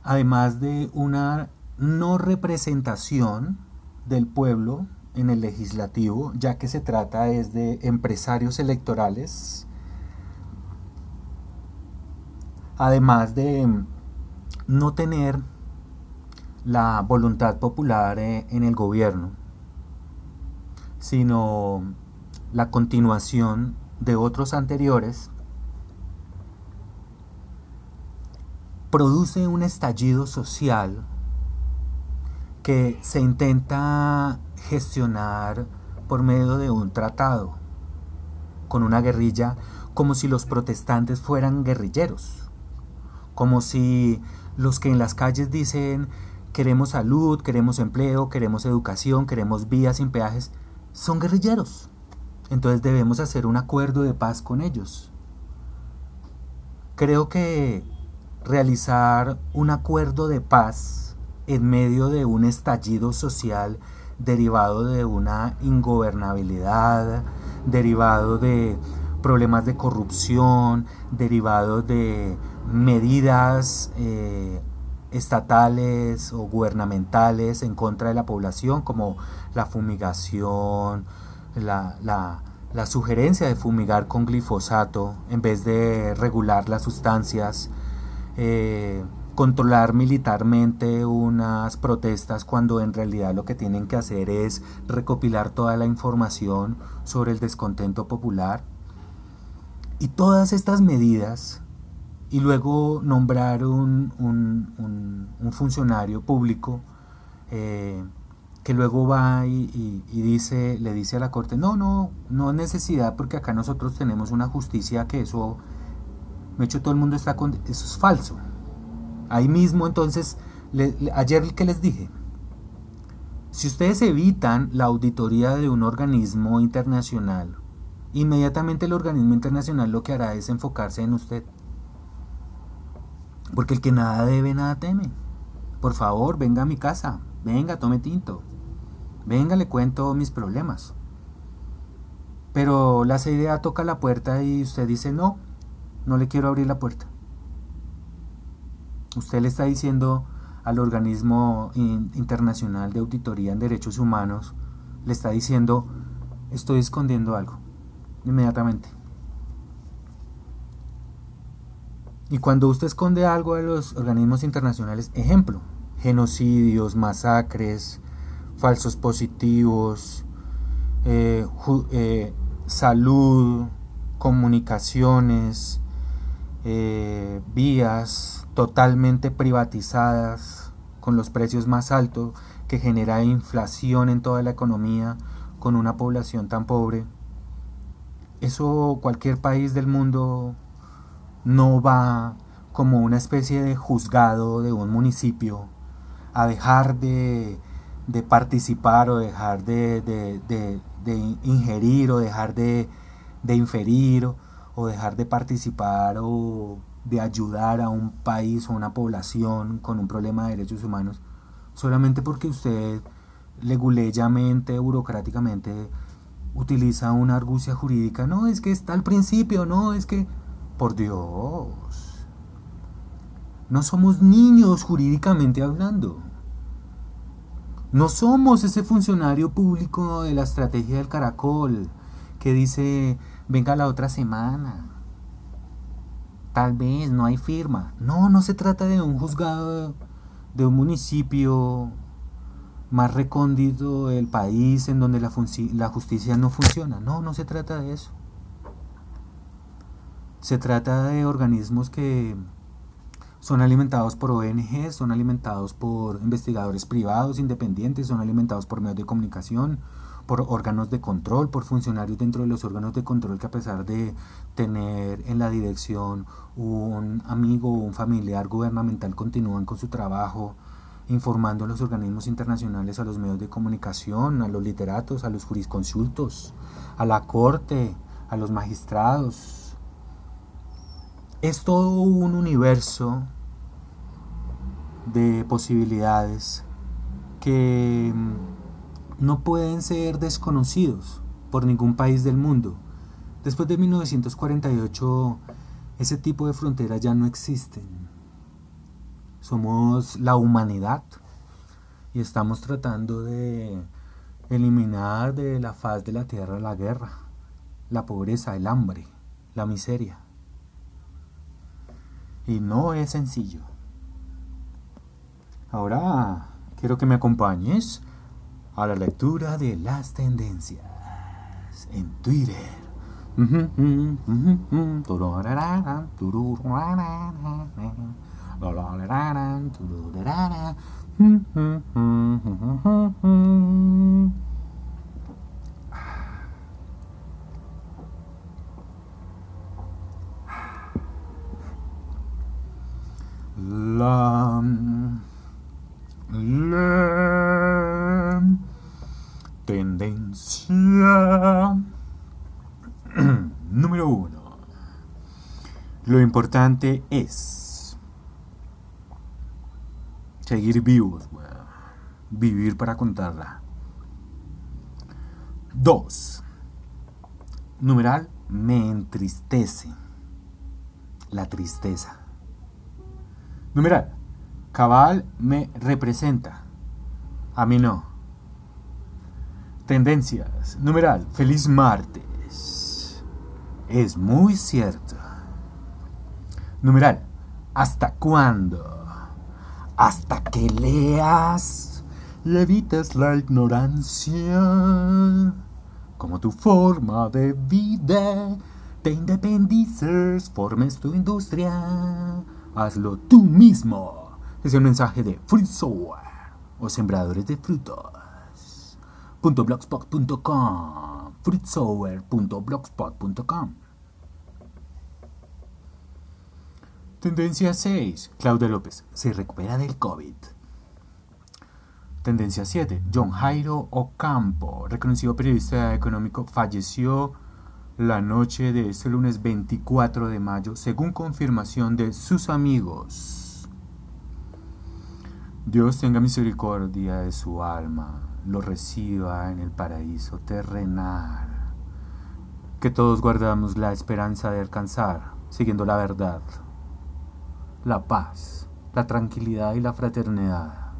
además de una no representación del pueblo en el legislativo, ya que se trata es de empresarios electorales, además de no tener la voluntad popular eh, en el gobierno, sino la continuación de otros anteriores produce un estallido social que se intenta gestionar por medio de un tratado con una guerrilla como si los protestantes fueran guerrilleros, como si los que en las calles dicen queremos salud, queremos empleo, queremos educación, queremos vías sin peajes, son guerrilleros. Entonces debemos hacer un acuerdo de paz con ellos. Creo que realizar un acuerdo de paz en medio de un estallido social derivado de una ingobernabilidad, derivado de problemas de corrupción, derivado de medidas eh, estatales o gubernamentales en contra de la población, como la fumigación, la, la sugerencia de fumigar con glifosato en vez de regular las sustancias, eh, controlar militarmente unas protestas cuando en realidad lo que tienen que hacer es recopilar toda la información sobre el descontento popular. Y todas estas medidas, y luego nombrar un, un, funcionario público, eh, que luego va y, dice, le dice a la corte, no, no, no necesidad porque acá nosotros tenemos una justicia que eso, me hecho todo el mundo está con, eso es falso. Ahí mismo entonces, ayer que les dije, si ustedes evitan la auditoría de un organismo internacional, inmediatamente el organismo internacional lo que hará es enfocarse en usted. Porque el que nada debe, nada teme. Por favor, venga a mi casa, venga, tome tinto. Venga, le cuento mis problemas. Pero la idea toca la puerta y usted dice, no, no le quiero abrir la puerta. Usted le está diciendo al organismo internacional de auditoría en derechos humanos, le está diciendo, estoy escondiendo algo, inmediatamente. Y cuando usted esconde algo a los organismos internacionales, ejemplo, genocidios, masacres, falsos positivos, eh, eh, salud, comunicaciones, eh, vías totalmente privatizadas con los precios más altos que genera inflación en toda la economía con una población tan pobre. Eso cualquier país del mundo no va como una especie de juzgado de un municipio a dejar de de participar o dejar de, ingerir o dejar de, inferir o, dejar de participar o de ayudar a un país o una población con un problema de derechos humanos solamente porque usted leguleyamente, burocráticamente utiliza una argucia jurídica. No, es que está al principio, no, es que... Por Dios. No somos niños jurídicamente hablando. No somos ese funcionario público de la estrategia del caracol que dice, venga la otra semana. Tal vez no hay firma. No, no se trata de un juzgado de un municipio más recóndito del país en donde la, la justicia no funciona. No, no se trata de eso. Se trata de organismos que son alimentados por ONGs, son alimentados por investigadores privados independientes, son alimentados por medios de comunicación, por órganos de control, por funcionarios dentro de los órganos de control que a pesar de tener en la dirección un amigo o un familiar gubernamental continúan con su trabajo informando a los organismos internacionales, a los medios de comunicación, a los literatos, a los jurisconsultos, a la corte, a los magistrados, es todo un universo de posibilidades que mm, no pueden ser desconocidos por ningún país del mundo. Después de 1948, ese tipo de fronteras ya no existen. Somos la humanidad y estamos tratando de eliminar de la faz de la tierra la guerra, la pobreza, el hambre, la miseria y no es sencillo. Ahora quiero que me acompañes a la lectura de las tendencias en Twitter. La, tendencia número uno. Lo importante es Seguir vivos, Vivir para contarla. 2. Numeral me entristece. La tristeza. Numeral. Cabal me representa. A mí no. Tendencias. Numeral. Feliz martes. Es muy cierto. Numeral. ¿Hasta cuándo? Hasta que leas y evites la ignorancia. Como tu forma de vida, te independices, formes tu industria. Hazlo tú mismo. Es el mensaje de Free Software o Sembradores de Frutos. .blogspot.com fruitsower.blogspot.com Tendencia 6. Claudia López se recupera del COVID. Tendencia 7. John Jairo Ocampo, reconocido periodista económico, falleció la noche de este lunes 24 de mayo, según confirmación de sus amigos. Dios tenga misericordia de su alma, lo reciba en el paraíso terrenal. Que todos guardamos la esperanza de alcanzar, siguiendo la verdad la paz, la tranquilidad y la fraternidad.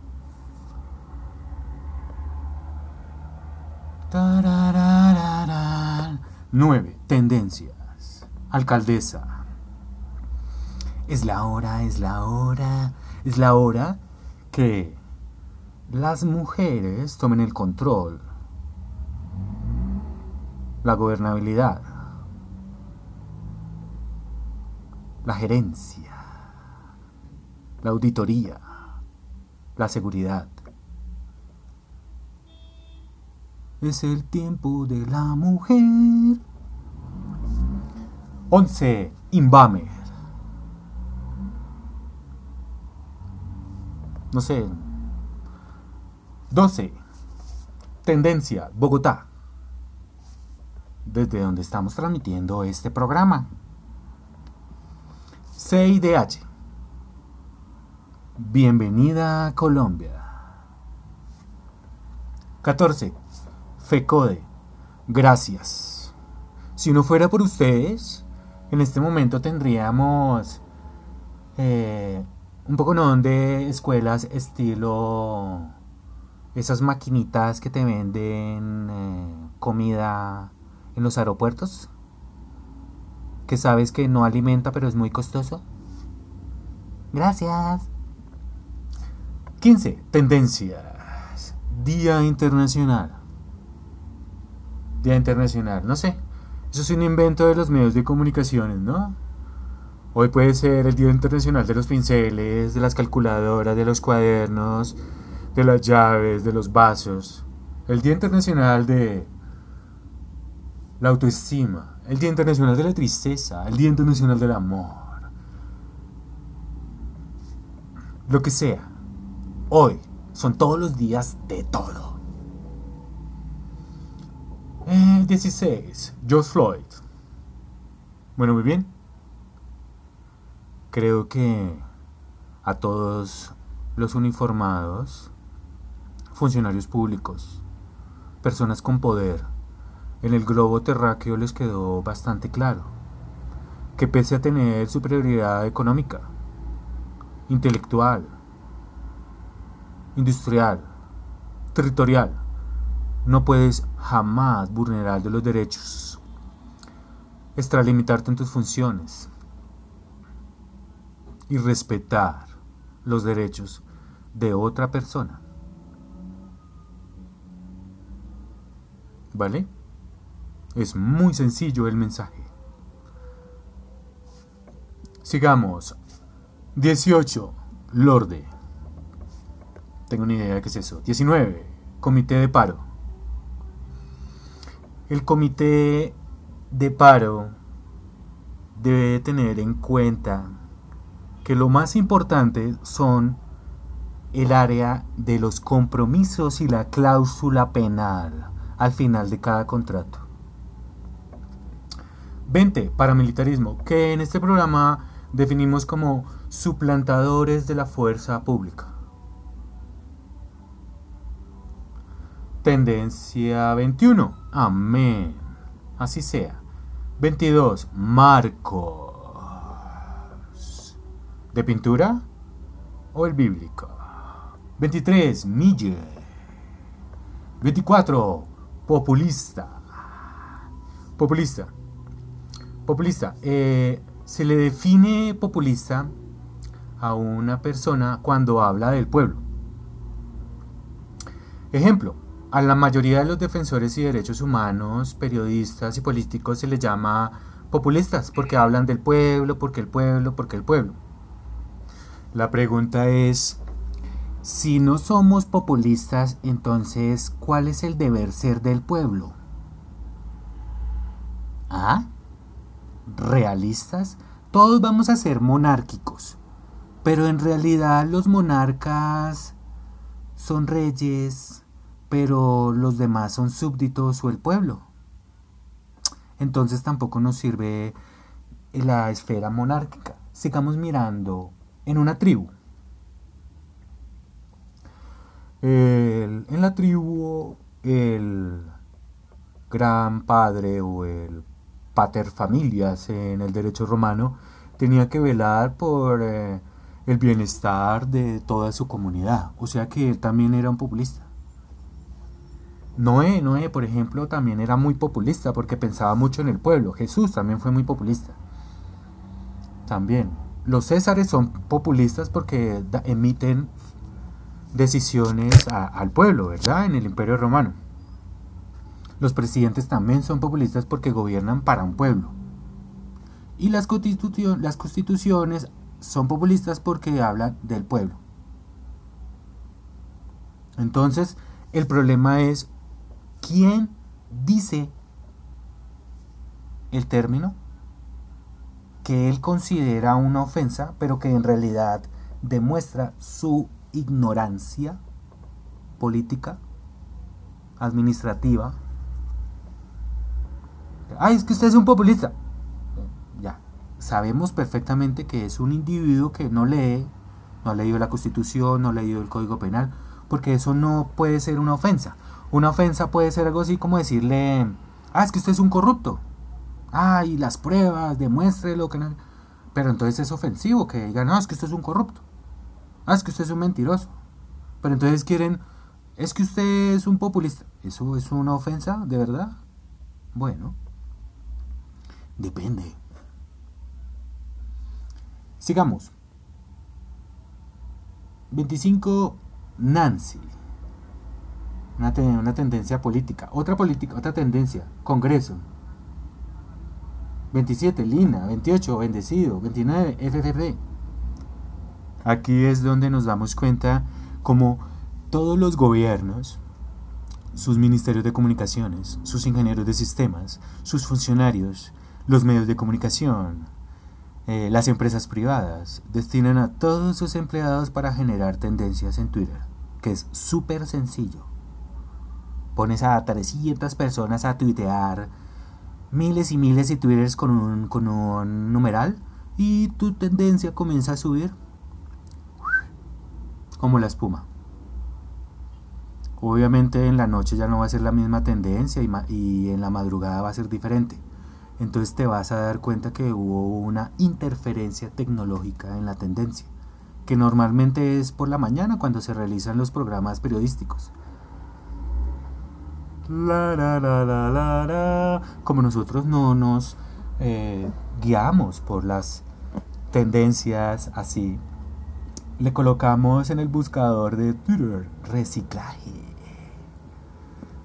9. Tendencias. Alcaldesa. Es la hora, es la hora, es la hora que las mujeres tomen el control, la gobernabilidad, la gerencia la auditoría, la seguridad. Es el tiempo de la mujer. 11. Inbamer. No sé. 12. Tendencia, Bogotá. Desde donde estamos transmitiendo este programa. CIDH. Bienvenida a Colombia. 14. FECODE. Gracias. Si no fuera por ustedes, en este momento tendríamos eh, un poco no de escuelas estilo esas maquinitas que te venden eh, comida en los aeropuertos que sabes que no alimenta pero es muy costoso. Gracias. 15. Tendencias. Día Internacional. Día Internacional. No sé. Eso es un invento de los medios de comunicaciones, ¿no? Hoy puede ser el Día Internacional de los pinceles, de las calculadoras, de los cuadernos, de las llaves, de los vasos. El Día Internacional de la autoestima. El Día Internacional de la tristeza. El Día Internacional del amor. Lo que sea. Hoy son todos los días de todo. 16. Eh, George Floyd. Bueno, muy bien. Creo que a todos los uniformados, funcionarios públicos, personas con poder, en el globo terráqueo les quedó bastante claro que pese a tener superioridad económica, intelectual, industrial, territorial. No puedes jamás vulnerar de los derechos, extralimitarte en tus funciones y respetar los derechos de otra persona. ¿Vale? Es muy sencillo el mensaje. Sigamos. 18. Lorde. Tengo una idea de qué es eso. 19. Comité de paro. El comité de paro debe tener en cuenta que lo más importante son el área de los compromisos y la cláusula penal al final de cada contrato. 20. Paramilitarismo, que en este programa definimos como suplantadores de la fuerza pública. Tendencia 21. Amén. Así sea. 22. Marcos. ¿De pintura o el bíblico? 23. Mille. 24. Populista. Populista. Populista. Eh, se le define populista a una persona cuando habla del pueblo. Ejemplo, a la mayoría de los defensores y derechos humanos, periodistas y políticos se les llama populistas porque hablan del pueblo, porque el pueblo, porque el pueblo. La pregunta es, si no somos populistas, entonces, ¿cuál es el deber ser del pueblo? ¿Ah? ¿Realistas? Todos vamos a ser monárquicos, pero en realidad los monarcas son reyes, pero los demás son súbditos o el pueblo. Entonces tampoco nos sirve la esfera monárquica. Sigamos mirando en una tribu. en la tribu, el gran padre o el pater familias en el derecho romano tenía que velar por eh, el bienestar de toda su comunidad. O sea que él también era un populista. Noé, Noé, por ejemplo, también era muy populista porque pensaba mucho en el pueblo. Jesús también fue muy populista. También. Los césares son populistas porque emiten decisiones al pueblo, ¿verdad? En el imperio romano. Los presidentes también son populistas porque gobiernan para un pueblo. Y las, las constituciones son populistas porque hablan del pueblo. Entonces, el problema es quién dice el término que él considera una ofensa, pero que en realidad demuestra su ignorancia política, administrativa. Ay, es que usted es un populista. Ya, sabemos perfectamente que es un individuo que no lee, no ha leído la constitución, no ha leído el código penal, porque eso no puede ser una ofensa. Una ofensa puede ser algo así como decirle, ah, es que usted es un corrupto. Ah, y las pruebas, demuéstrelo. Que no... Pero entonces es ofensivo que digan, no, es que usted es un corrupto. Ah, es que usted es un mentiroso. Pero entonces quieren, es que usted es un populista. ¿Eso es una ofensa, de verdad? Bueno, depende. Sigamos. 25. Nancy. Una, tendencia política. Otra política, otra tendencia. Congreso. 27, Lina, 28, Bendecido, 29, FFD. Aquí es donde nos damos cuenta como todos los gobiernos, sus ministerios de comunicaciones, sus ingenieros de sistemas, sus funcionarios, los medios de comunicación, eh, las empresas privadas, destinan a todos sus empleados para generar tendencias en Twitter, que es súper sencillo. Pones a 300 personas a tuitear miles y miles de twitters con un, con un numeral y tu tendencia comienza a subir como la espuma. Obviamente en la noche ya no va a ser la misma tendencia y, y, en la madrugada va a ser diferente. Entonces te vas a dar cuenta que hubo una interferencia tecnológica en la tendencia, que normalmente es por la mañana cuando se realizan los programas periodísticos. Como nosotros no nos eh, guiamos por las tendencias así, le colocamos en el buscador de Twitter reciclaje.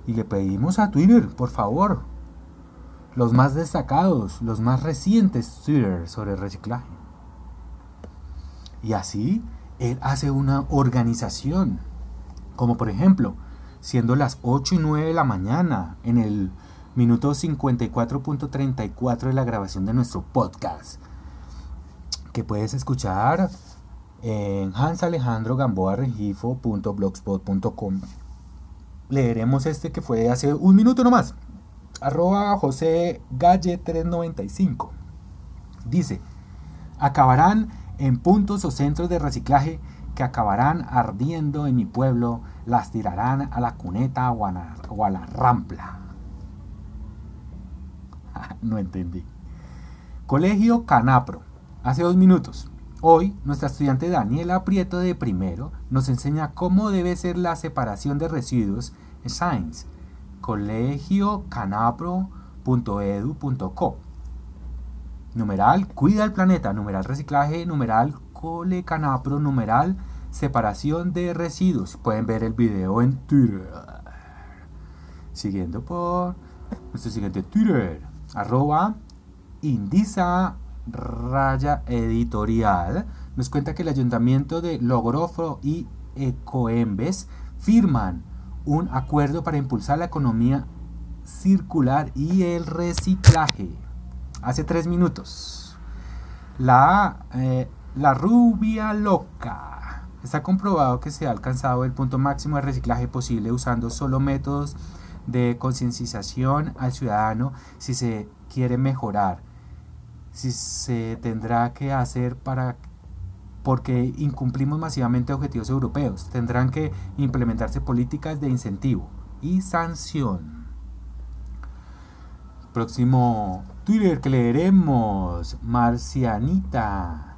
Y le pedimos a Twitter, por favor, los más destacados, los más recientes Twitter sobre reciclaje. Y así él hace una organización, como por ejemplo, siendo las 8 y 9 de la mañana en el minuto 54.34 de la grabación de nuestro podcast, que puedes escuchar en hansalejandrogamboarregifo.blogspot.com. Leeremos este que fue hace un minuto nomás. Arroba José Galle 395. Dice, acabarán en puntos o centros de reciclaje que acabarán ardiendo en mi pueblo las tirarán a la cuneta o a la, rampla. no entendí. Colegio Canapro. Hace dos minutos. Hoy, nuestra estudiante Daniela Prieto de primero nos enseña cómo debe ser la separación de residuos en Science. colegiocanapro.edu.co Numeral, cuida el planeta. Numeral, reciclaje. Numeral, cole canapro. Numeral, separación de residuos. Pueden ver el video en Twitter. Siguiendo por nuestro siguiente Twitter. Arroba Indisa Raya Editorial. Nos cuenta que el ayuntamiento de Logrofo y Ecoembes firman un acuerdo para impulsar la economía circular y el reciclaje. Hace tres minutos. La, eh, la rubia loca. Está comprobado que se ha alcanzado el punto máximo de reciclaje posible usando solo métodos de concienciación al ciudadano si se quiere mejorar, si se tendrá que hacer para porque incumplimos masivamente objetivos europeos. Tendrán que implementarse políticas de incentivo y sanción. Próximo Twitter que leeremos. Marcianita.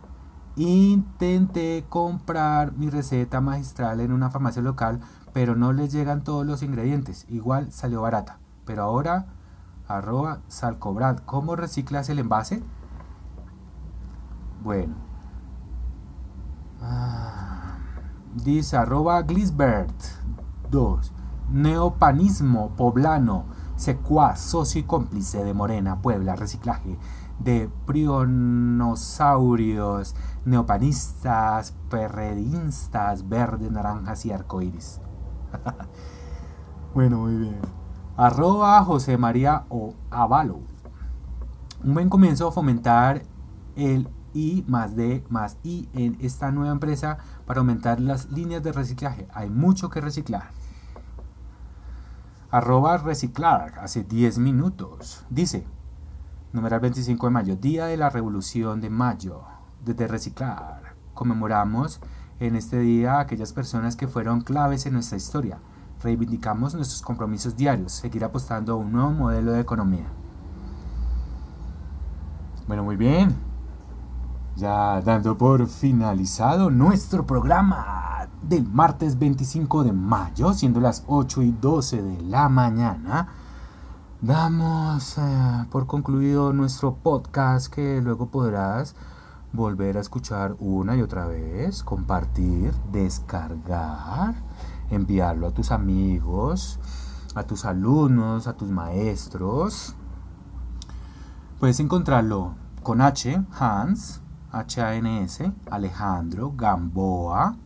Intenté comprar mi receta magistral en una farmacia local, pero no les llegan todos los ingredientes. Igual salió barata. Pero ahora, arroba salcobrad. ¿Cómo reciclas el envase? Bueno, Ah, dice arroba Glisbert 2. Neopanismo poblano, secuaz, socio y cómplice de Morena, Puebla, reciclaje de prionosaurios, neopanistas, perredistas, verdes, naranjas y arcoíris. bueno, muy bien. Arroba José María o Avalo. Un buen comienzo a fomentar el y más D más I en esta nueva empresa para aumentar las líneas de reciclaje. Hay mucho que reciclar. Arroba reciclar hace 10 minutos. Dice, numeral 25 de mayo, Día de la Revolución de Mayo. Desde reciclar. Conmemoramos en este día a aquellas personas que fueron claves en nuestra historia. Reivindicamos nuestros compromisos diarios, seguir apostando a un nuevo modelo de economía. Bueno, muy bien ya dando por finalizado nuestro programa del martes 25 de mayo, siendo las 8 y 12 de la mañana, damos por concluido nuestro podcast que luego podrás volver a escuchar una y otra vez, compartir, descargar, enviarlo a tus amigos, a tus alumnos, a tus maestros. Puedes encontrarlo con H, Hans, HANS, Alejandro Gamboa,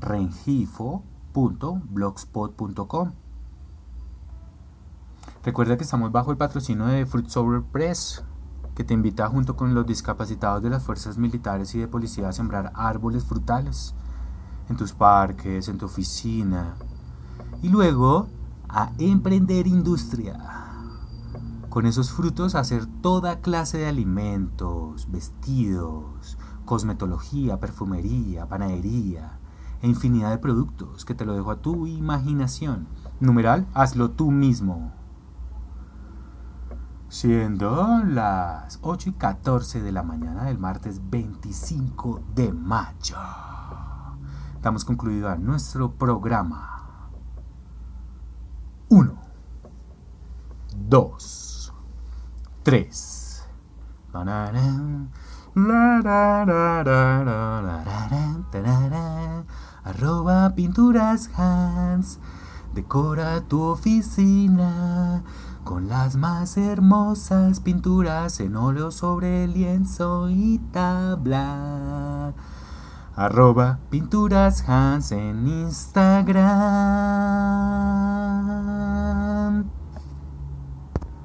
rengifo.blogspot.com. Recuerda que estamos bajo el patrocinio de Fruit Sober Press, que te invita junto con los discapacitados de las fuerzas militares y de policía a sembrar árboles frutales en tus parques, en tu oficina y luego a emprender industria con esos frutos hacer toda clase de alimentos, vestidos, cosmetología, perfumería, panadería e infinidad de productos que te lo dejo a tu imaginación. Numeral, hazlo tú mismo. Siendo las 8 y 14 de la mañana del martes 25 de mayo. Damos concluido a nuestro programa. 1. 2. 3. Arroba pinturas Hans. Decora tu oficina con las más hermosas pinturas en óleo sobre lienzo y tabla. Arroba Pinturas en Instagram.